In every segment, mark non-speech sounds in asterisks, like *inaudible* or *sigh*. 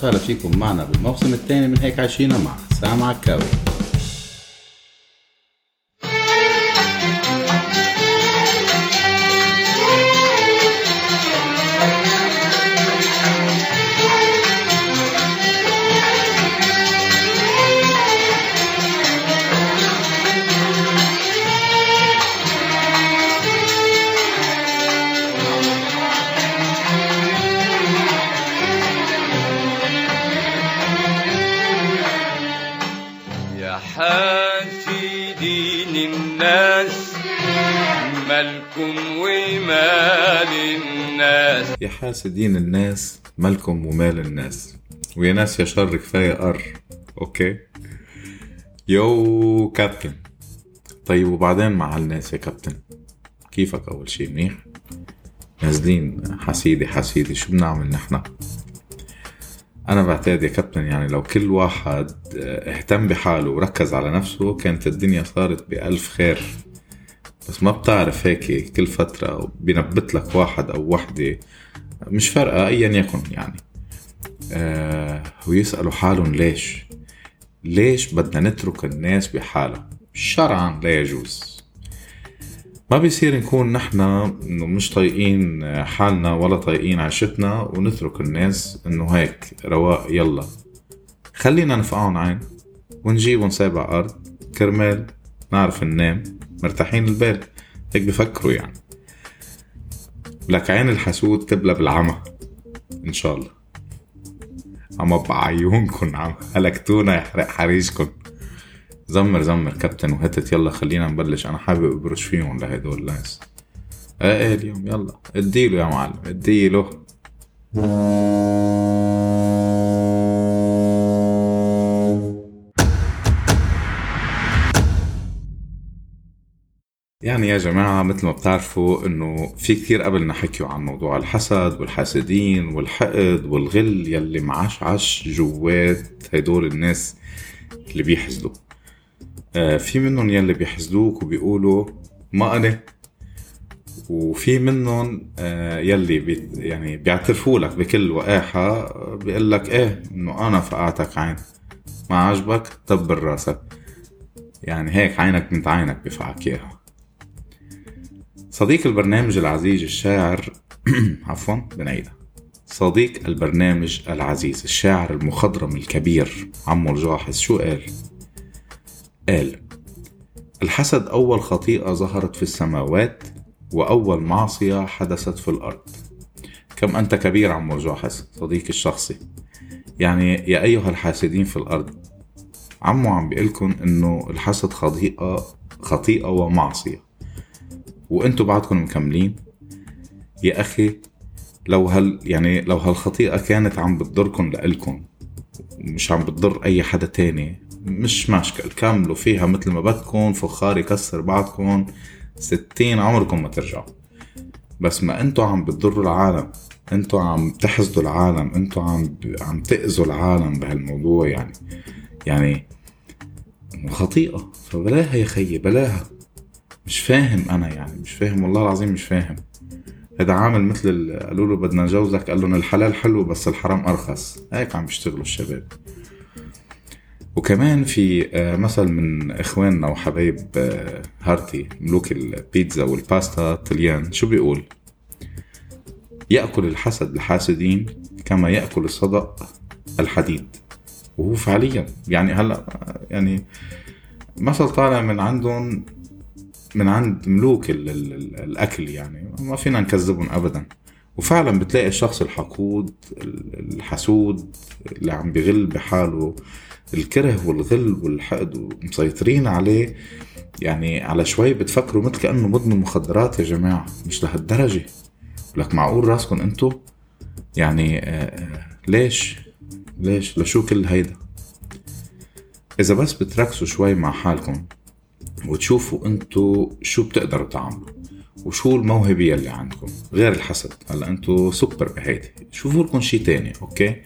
وسهلا فيكم معنا بالموسم الثاني من هيك عايشينا مع سام عكاوي ومال الناس. يا حاسدين الناس مالكم ومال الناس. ويا ناس يا شر كفاية قر okay؟ yo كابتن. طيب وبعدين مع الناس يا كابتن؟ كيفك أول شي؟ منيح؟ نازلين. حسيدي حسيدي. شو بنعمل نحنا أنا بعتقد يا كابتن يعني لو كل واحد آه، اهتم بحاله وركز على نفسه كانت الدنيا صارت بألف خير. بس ما بتعرف هيك كل فترة بينبت لك واحد أو وحدة مش فارقة أيا يكن يعني. آه ويسألوا حالهم ليش؟ ليش بدنا نترك الناس بحالها؟ شرعا لا يجوز. ما بيصير نكون نحن مش طايقين حالنا ولا طايقين عيشتنا ونترك الناس إنه هيك رواق يلا. خلينا نفقعهم عين ونجيب ونسابع ارض كرمال نعرف ننام. مرتاحين البال. هيك بفكروا يعني. لك عين الحسود تبلى بالعمى. إن شاء الله. عم بعيونكن عم هلكتونا يحرق حريشكن زمر زمر كابتن وهتت. يلا خلينا نبلش. أنا حابب أبرش فيهم لهدول الناس إيه إيه اليوم. يلا. اديله يا معلم. اديله. يعني يا جماعة مثل ما بتعرفوا إنه في كتير قبلنا حكيوا عن موضوع الحسد والحاسدين والحقد والغل يلي معشعش جوات هدول الناس اللي بيحسدوا آه في منهم يلي بيحسدوك وبيقولوا ما أنا وفي منهم آه يلي بي يعني بيعترفوا لك بكل وقاحة بيقول لك إيه إنه أنا فقعتك عين ما عجبك دبر راسك. يعني هيك عينك من عينك بفعك إياها. صديق البرنامج العزيز الشاعر *clears throat* عفوا بنعيدها. صديق البرنامج العزيز الشاعر المخضرم الكبير عمو الجاحظ شو قال؟ قال الحسد أول خطيئة ظهرت في السماوات وأول معصية حدثت في الأرض. كم أنت كبير عمو الجاحظ صديقي الشخصي. يعني يا أيها الحاسدين في الأرض. عمو عم بيقلكن إنه الحسد خطيئة خطيئة ومعصية. وانتوا بعدكم مكملين. يا أخي لو هال يعني لو هالخطيئة كانت عم بتضركم لإلكم مش عم بتضر أي حدا تاني مش مشكل كملوا فيها مثل ما بدكم فخار يكسر بعضكم ستين عمركم ما ترجعوا. بس ما أنتوا عم بتضروا العالم أنتوا عم تحسدوا العالم أنتوا عم عم تأذوا العالم بهالموضوع يعني. يعني خطيئة فبلاها يا خيي بلاها. مش فاهم أنا يعني مش فاهم والله العظيم مش فاهم. هذا عامل مثل ال- قالوا له بدنا نجوزك قال لهم الحلال حلو بس الحرام أرخص. هيك عم بيشتغلوا الشباب. وكمان في آه، مثل من إخواننا وحبايب آه، هارتي ملوك البيتزا والباستا الطليان شو بيقول؟ يأكل الحسد الحاسدين كما يأكل الصدق الحديد. وهو فعليا يعني هلأ يعني مثل طالع من عندهم من عند ملوك ال ال ال الأكل يعني ما فينا نكذبهم ابدا. وفعلا بتلاقي الشخص الحقود ال- الحسود اللي عم بغل بحاله الكره والغل والحقد ومسيطرين عليه يعني على شوي بتفكروا مثل كأنه مدمن مخدرات يا جماعة مش لهالدرجة. لك معقول راسكم انتو يعني آه آه ليش؟ ليش؟ لشو كل هيدا؟ إذا بس بتركزوا شوي مع حالكم وتشوفوا انتو شو بتقدروا تعملوا وشو الموهبة يلي عندكم غير الحسد. هلأ انتو سوبر بهيدي. شوفوا لكم شي تاني okay؟ آه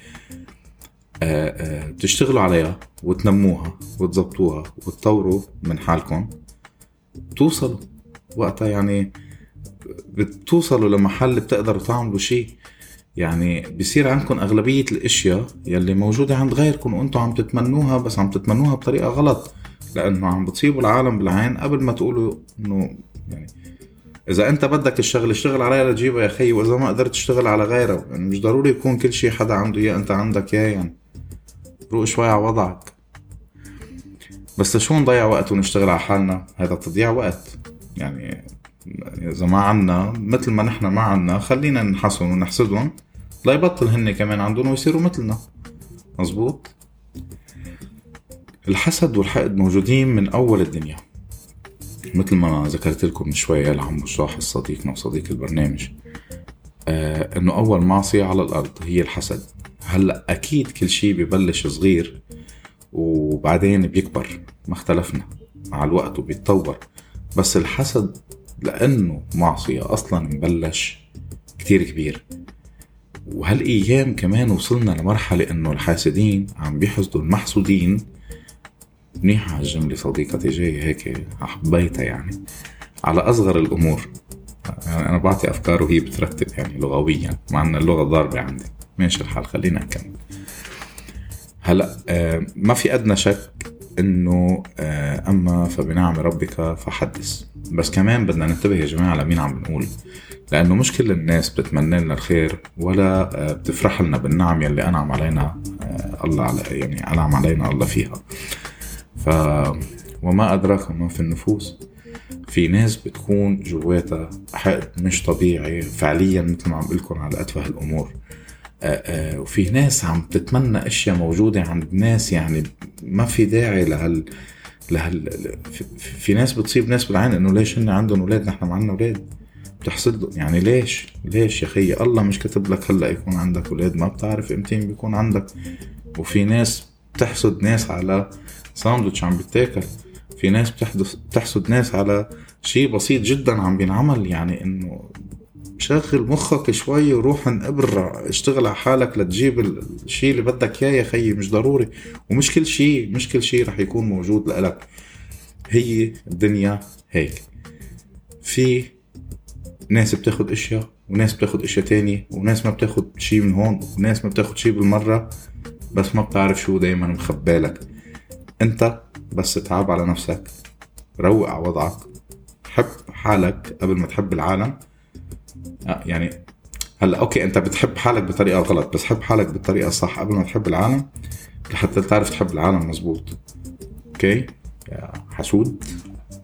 آه بتشتغلوا عليها وتنموها وتظبطوها وتطوروا من حالكم. توصلوا وقتها يعني بتوصلوا لمحل بتقدروا تعملوا شي. يعني بصير عندكم أغلبية الأشياء يلي موجودة عند غيركم وأنتم عم تتمنوها بس عم تتمنوها بطريقة غلط. لأنه عم بتصيبوا العالم بالعين قبل ما تقولوا إنه يعني إذا أنت بدك الشغل اشتغل عليها لتجيبها يا خيي وإذا ما قدرت تشتغل على غيرها يعني مش ضروري يكون كل شيء حدا عنده إياه أنت عندك إياه يعني. روق شوي على وضعك. بس شو نضيع وقت ونشتغل على حالنا؟ هذا تضييع وقت. يعني إذا ما عنا مثل ما نحن ما عنا خلينا نحسن ونحسدهم ليبطل هن كمان عندهم ويصيروا مثلنا. مزبوط الحسد والحقد موجودين من أول الدنيا. مثل ما ذكرت لكم من شوية لعم شاح صديقنا وصديق البرنامج آه إنه أول معصية على الأرض هي الحسد. هلأ أكيد كل شيء ببلش صغير وبعدين بيكبر ما اختلفنا مع الوقت وبيتطور. بس الحسد لأنه معصية أصلا مبلش كتير كبير. وهالأيام كمان وصلنا لمرحلة إنه الحاسدين عم بيحسدوا المحسودين منيحة هالجملة صديقتي جاية هيك حبيتها يعني. على أصغر الأمور يعني أنا بعطي أفكار وهي بترتب يعني لغويا مع أن اللغة ضاربة عندي. ماشي الحال خلينا نكمل. هلأ آه، ما في أدنى شك إنه آه، أما فبنعم ربك فحدث. بس كمان بدنا ننتبه يا جماعة لمين عم بنقول لأنه مش كل الناس بتتمنى لنا الخير ولا آه، بتفرح لنا بالنعم يلي أنعم علينا الله على يعني أنعم علينا الله فيها. ف وما أدراك ما في النفوس. في ناس بتكون جواتها حقد مش طبيعي فعليا مثل ما عم بقول على آه، آه، وفي ناس عم تتمنى أشياء موجودة عند ناس يعني ما في داعي لهال لهال في ناس بتصيب ناس بالعين إنه ليش هن عندهم أولاد؟ نحن ما عندنا أولاد. بتحسد يعني ليش؟ ليش يا خيي الله مش كتب لك هلأ يكون عندك أولاد ما بتعرف إمتى بيكون عندك. وفي ناس بتحسد ناس على ساندويتش عم بيتاكل. في ناس بتحدث بتحسد ناس على شيء بسيط جدا عم بينعمل يعني إنه شغل مخك شوي وروح انقبر اشتغل على حالك لتجيب الشيء اللي بدك إياه يا خيي مش ضروري. ومش كل شيء مش كل شيء رح يكون موجود لك هي الدنيا هيك. في ناس بتاخد إشياء وناس بتاخد إشياء تانية وناس ما بتاخد شيء من هون وناس ما بتاخد شيء بالمرة بس ما بتعرف شو دايما مخبالك انت بس تعب على نفسك روق على وضعك حب حالك قبل ما تحب العالم. آه، يعني هلا okay انت بتحب حالك بطريقة غلط بس حب حالك بالطريقة الصح قبل ما تحب العالم لحتى تعرف تحب العالم مزبوط okay؟ يا حسود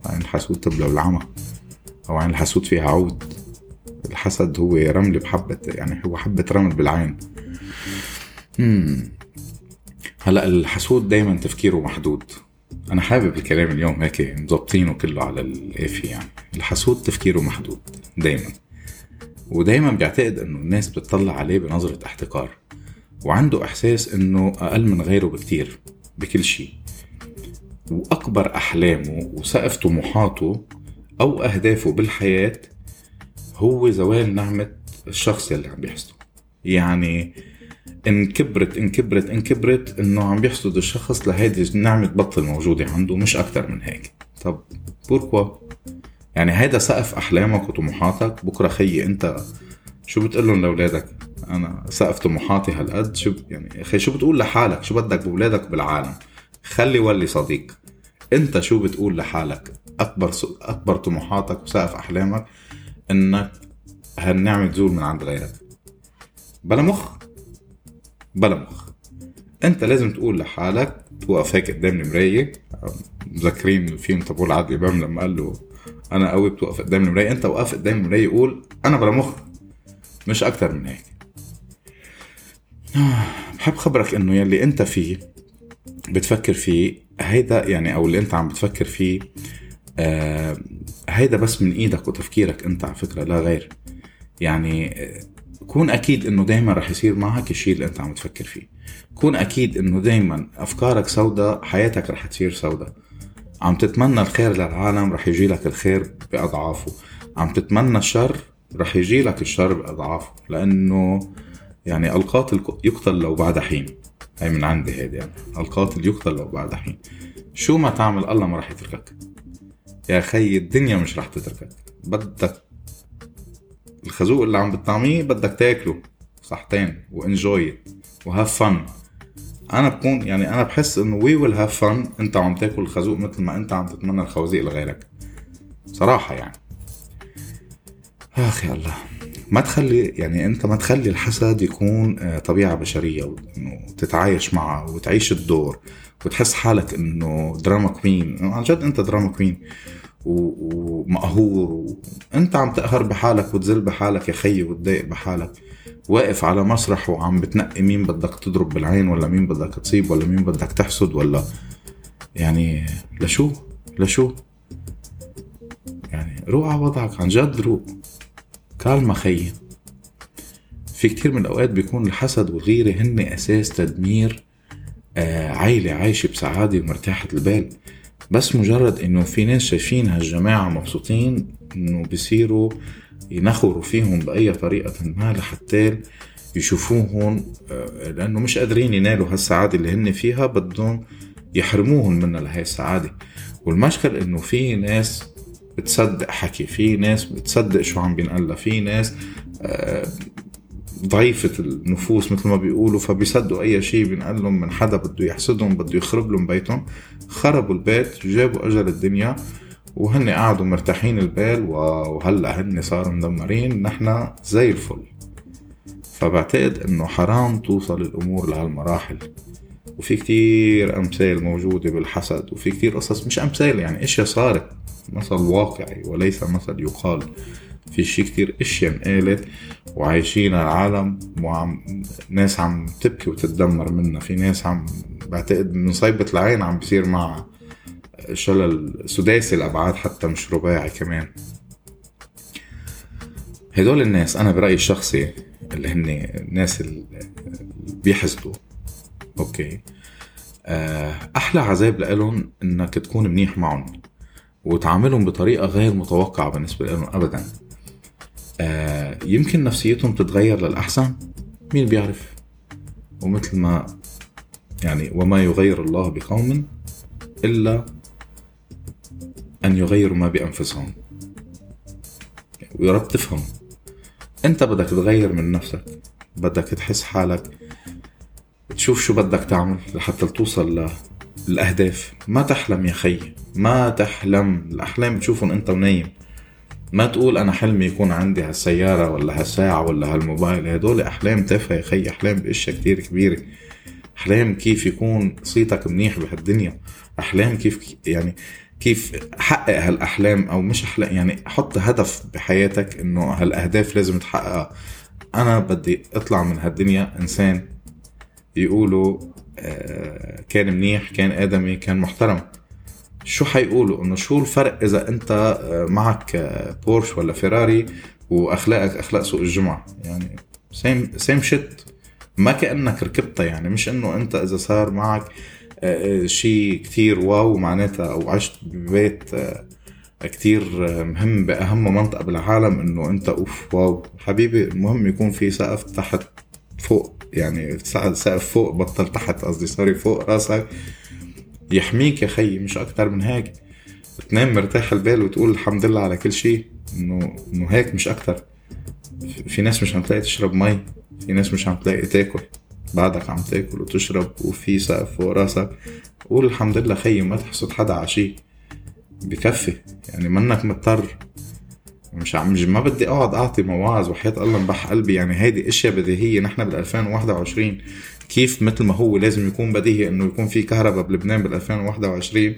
عين الحسود تبلع العمى أو عين الحسود فيها عود. الحسد هو رمل بحبة يعني هو حبة رمل بالعين. هلا الحسود دايما تفكيره محدود. أنا حابب الكلام اليوم هيك مظبطينه كله على الافي يعني. الحسود تفكيره محدود دايما. ودايما بيعتقد إنه الناس بتطلع عليه بنظرة احتقار وعنده إحساس إنه أقل من غيره بكتير بكل شيء. وأكبر أحلامه وسقف طموحاته أو أهدافه بالحياة هو زوال نعمة الشخص يلي عم بيحسده. يعني إن كبرت إن كبرت إن كبرت إنه عم بيحسد الشخص لهيدي النعمة تبطل موجودة عنده مش أكتر من هيك. طب بوركوا. يعني هيدا سقف أحلامك وطموحاتك. بكرة خيي أنت شو بتقول لهم لأولادك؟ أنا سقف طموحاتي هالقد. شو يعني أخي شو بتقول لحالك؟ شو بدك بأولادك وبالعالم خلي ولي صديق. أنت شو بتقول لحالك؟ أكبر أكبر طموحاتك وسقف أحلامك إنك هالنعمة تزول من عند غيرك. بلا مخ. بلا مخ. انت لازم تقول لحالك توقف هيك قدام المراية. مذكرين الفيلم تبع العادل امام لما قال له أنا قوي بتوقف قدام المراية. انت وقف قدام المراية يقول أنا بلا مخ. مش أكتر من هيك. بحب خبرك إنه يلي أنت فيه بتفكر فيه هيدا يعني أو اللي أنت عم بتفكر فيه آه هيدا بس من إيدك وتفكيرك أنت على فكرة لا غير. يعني كون أكيد إنه دائما رح يصير معك الشيء اللي أنت عم تفكر فيه. كون أكيد إنه دائما أفكارك سوداء حياتك رح تصير سوداء. عم تتمنى الخير للعالم رح يجي لك الخير بأضعافه. عم تتمنى الشر رح يجي لك الشر بأضعافه. لأنه يعني القاتل يقتل لو بعد حين. هي من عندي هيدي يعني. القاتل يقتل لو بعد حين. شو ما تعمل الله ما رح يتركك. يا خي الدنيا مش رح تتركك. بدك الخازوق اللي عم بتطعميه بدك تاكله. صحتين و enjoy و have fun أنا بكون يعني أنا بحس إنه we will have fun أنت عم تاكل خازوق مثل ما أنت عم تتمنى الخوازيق لغيرك. صراحة يعني. اخ يا الله. ما تخلي يعني أنت ما تخلي الحسد يكون آه، طبيعة بشرية انه تتعايش معه وتعيش الدور وتحس حالك إنه drama queen عن جد أنت drama queen ومقهور وانت عم تقهر بحالك وتزل بحالك يا خيي وتضايق بحالك. واقف على مسرح وعم بتنقي مين بدك تضرب بالعين ولا مين بدك تصيب ولا مين بدك تحسد ولا يعني لشو؟ لشو؟ يعني روق على وضعك عن جد روق. calma خيي. في كتير من الأوقات بيكون الحسد والغيرة هن أساس تدمير آه، عيلة عايشة بسعادة ومرتاحة البال. بس مجرد إنه في ناس شايفين هالجماعة مبسوطين إنه بصيروا ينخروا فيهم بأي طريقة ما لحتى يشوفوهم آه، لأنه مش قادرين ينالوا هالسعادة اللي هن فيها بدهم يحرموهم منها لهي السعادة. والمشكل إنه في ناس بتصدق حكي في ناس بتصدق شو عم بينقال في ناس آه، ضعيفة النفوس مثل ما بيقولوا فبيصدقوا أي شيء بينقال لهم من حدا بده يحسدهم بده يخرب لهم بيتهم. خربوا البيت جابوا أجل الدنيا وهن قعدوا مرتاحين البال وهلأ هن صاروا مدمرين. نحن زي الفل. فبعتقد إنه حرام توصل الأمور لهالمراحل. وفي كتير أمثال موجودة بالحسد وفي كتير قصص مش أمثال يعني أشياء صارت مثل واقعي وليس مثل يقال. في شي كتير أشياء انقالت وعايشين العالم وعم ناس عم تبكي وتتدمر منها. في ناس عم بعتقد من صيبة العين عم بصير مع شلل سداسي الأبعاد حتى مش رباعي كمان. هدول الناس أنا برأيي الشخصي اللي هن الناس اللي بيحسدوا. أوكي. آه، أحلى عذاب لإلهم إنك تكون منيح معهم وتعاملهم بطريقة غير متوقعة بالنسبة لهم ابدا. آه، يمكن نفسيتهم تتغير للأحسن؟ مين بيعرف؟ ومثل ما يعني وما يغير الله بقوم إلا أن يغيروا ما بأنفسهم. ويا رب تفهم. أنت بدك تغير من نفسك بدك تحس حالك تشوف شو بدك تعمل لحتى توصل للأهداف. ما تحلم يا خي ما تحلم. الأحلام بتشوفهم أنت ونايم. ما تقول أنا حلمي يكون عندي هالسيارة ولا هالساعة ولا هالموبايل. هدول أحلام تافهة يا خي أحلام بأشياء كتير كبيرة. أحلام كيف يكون صيتك منيح بهالدنيا. أحلام كيف يعني كيف حقق هالأحلام أو مش أحلام يعني حط هدف بحياتك إنه هالأهداف لازم تحققها. أنا بدي أطلع من هالدنيا إنسان يقولوا آه، كان منيح كان آدمي كان محترم. شو حيقولوا؟ إنه شو الفرق إذا أنت آه، معك بورش ولا فيراري وأخلاقك أخلاق سوق الجمعة؟ يعني same same shit ما كأنك ركبتها يعني مش إنه أنت إذا صار معك آه، شيء كتير wow معناتها أو عشت ببيت كتير مهم بأهم منطقة بالعالم إنه أنت أوف wow. حبيبي المهم يكون في سقف تحت فوق يعني سقف فوق بطل تحت قصدي سوري فوق راسك. يحميك يا خيي مش أكتر من هيك. تنام مرتاح البال وتقول الحمد لله على كل شيء انه إنه هيك مش أكتر. في ناس مش عم تلاقي تشرب مي في ناس مش عم تلاقي تاكل. بعدك عم تاكل وتشرب وفي سقف فوق راسك قول الحمد لله خيي ما تحسد حدا على شيء. بكفي. يعني منك مضطر. مش عم ما بدي أقعد أعطي مواعظ وحياة الله انبح قلبي. يعني هيدي أشياء بديهية. نحن بال 2021 كيف مثل ما هو لازم يكون بديهي إنه يكون في كهرباء بلبنان بال 2021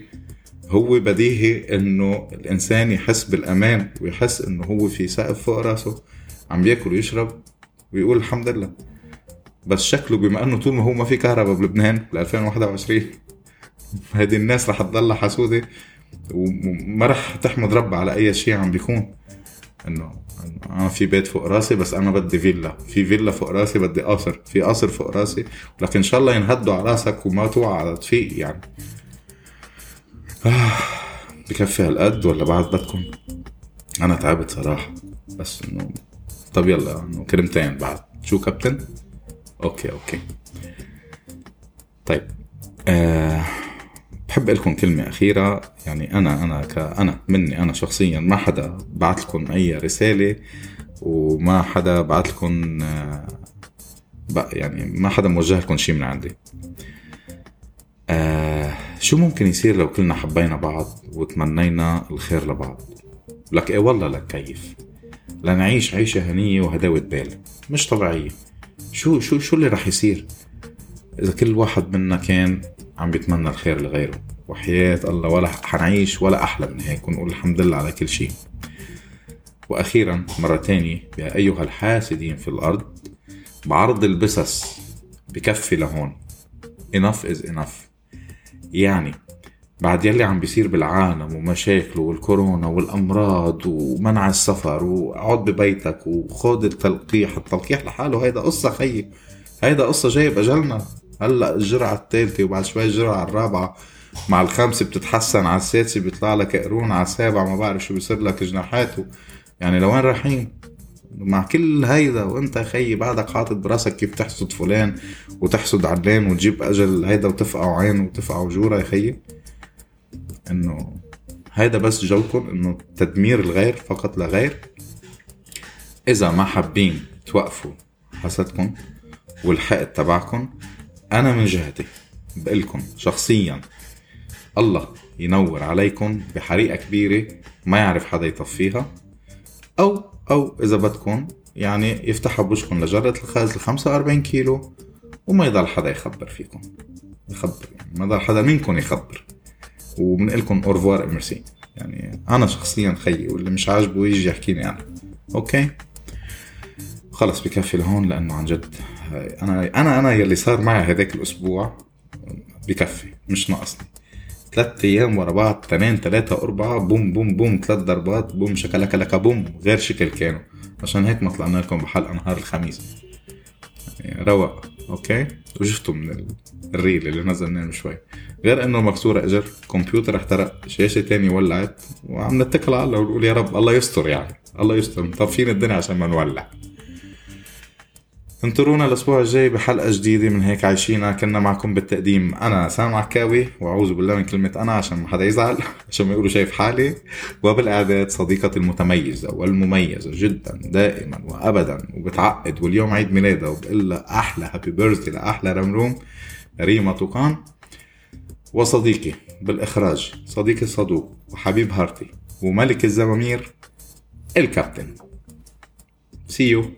هو بديهي إنه الإنسان يحس بالأمان ويحس إنه هو في سقف فوق راسه عم بياكل ويشرب ويقول الحمد لله. بس شكله بما إنه طول ما هو ما في كهرباء بلبنان بال 2021 هذه الناس رح تضلها حسودة وما رح تحمد ربها على أي شيء عم بيكون. إنه أنا في بيت فوق راسي بس أنا بدي فيلا. في فيلا فوق راسي بدي قصر. في قصر فوق راسي. لكن إن شاء الله ينهدوا على راسك وما توعى على تفيق يعني. آه بكفي هالقد ولا بعد بدكم؟ أنا تعبت صراحة. بس انه طب يلا إنه كلمتين بعد. شو كابتن؟ أوكي أوكي. طيب آه بحب لكم كلمة أخيرة. يعني أنا أنا كأنا مني أنا شخصيا ما حدا بعت لكم أي رسالة وما حدا بعت لكم آه، يعني ما حدا موجه لكم شيء من عندي. آه شو ممكن يصير لو كلنا حبينا بعض وتمنينا الخير لبعض؟ لك إيه والله لك كيف؟ لنعيش عيشة هنية وهداوة بال. مش طبيعية. شو شو شو اللي رح يصير؟ إذا كل واحد منا كان عم بيتمنى الخير لغيره. وحياة الله ولا حنعيش ولا أحلى من هيك ونقول الحمد لله على كل شيء. وأخيرا مرة تانية يا أيها الحاسدين في الأرض بعرض البسس بكفي لهون. Enough is enough. يعني بعد يلي عم بيصير بالعالم ومشاكله والكورونا والأمراض ومنع السفر واقعد ببيتك وخذ التلقيح. التلقيح لحاله هيدا قصة خيي. هيدا قصة جاي بأجلنا. هلا الجرعة الثالثه وبعد شوي الجرعة الرابعة مع الخامسة بتتحسن على السادسة بيطلع لك قرون على السابع ما بعرف شو بيصير لك جناحاته. يعني لوين رايحين مع كل هيدا وانت خيي بعدك حاطط براسك كيف تحسد فلان وتحسد علان وتجيب أجل هيدا وتفقع عين وتفقع وجوره يا خيي. إنه هيدا بس جوكم إنه تدمير الغير فقط لا غير إذا ما حابين توقفوا حسدكم والحقد تبعكم أنا من جهتي بقلكم شخصيا. الله ينور عليكم بحريقة كبيرة ما يعرف حدا يطفيها. أو أو إذا بدكم يعني يفتحوا بوشكم لجرة الخاز ال 45 كيلو وما يضل حدا يخبر فيكم. يخبر يعني ما يضل حدا منكم يخبر. وبنقلكم اورفوار ميرسي يعني أنا شخصيا خيي واللي مش عاجبه يجي يحكيني أنا. okay؟ خلص بكفي لهون لأنه عن جد أنا أنا أنا يلي صار معي هذاك الأسبوع بكفي مش ناقصني. ثلاث أيام ورا بعض تنين ثلاثة أربعة boom boom boom ثلاث ضربات boom شكلك لك boom غير شكل كانوا عشان هيك ما طلعنا لكم بحلقة نهار الخميس. يعني روق okay؟ وشفتوا من ال reel اللي نزلناه من شوي. غير إنه مكسورة أجر كمبيوتر احترق شاشة تاني ولعت وعم نتكل على الله ونقول يا رب الله يستر يعني. الله يستر مطفين الدنيا عشان ما نولع. انطرونا الأسبوع الجاي بحلقة جديدة من هيك عايشينا كنا معكم بالتقديم أنا سام عكاوي وأعوذ بالله من كلمة أنا عشان ما حدا يزعل عشان ما يقولوا شايف حالي. وبالإعداد صديقتي المتميزه والمميزه جدا دائما وابدا وبتعقد واليوم عيد ميلادها وبقول لها أحلى هابي بيرثدي لأحلى رمروم ريما طوقان وصديقي بالإخراج صديقي الصدوق وحبيب heart ي وملك الزمامير الكابتن. see you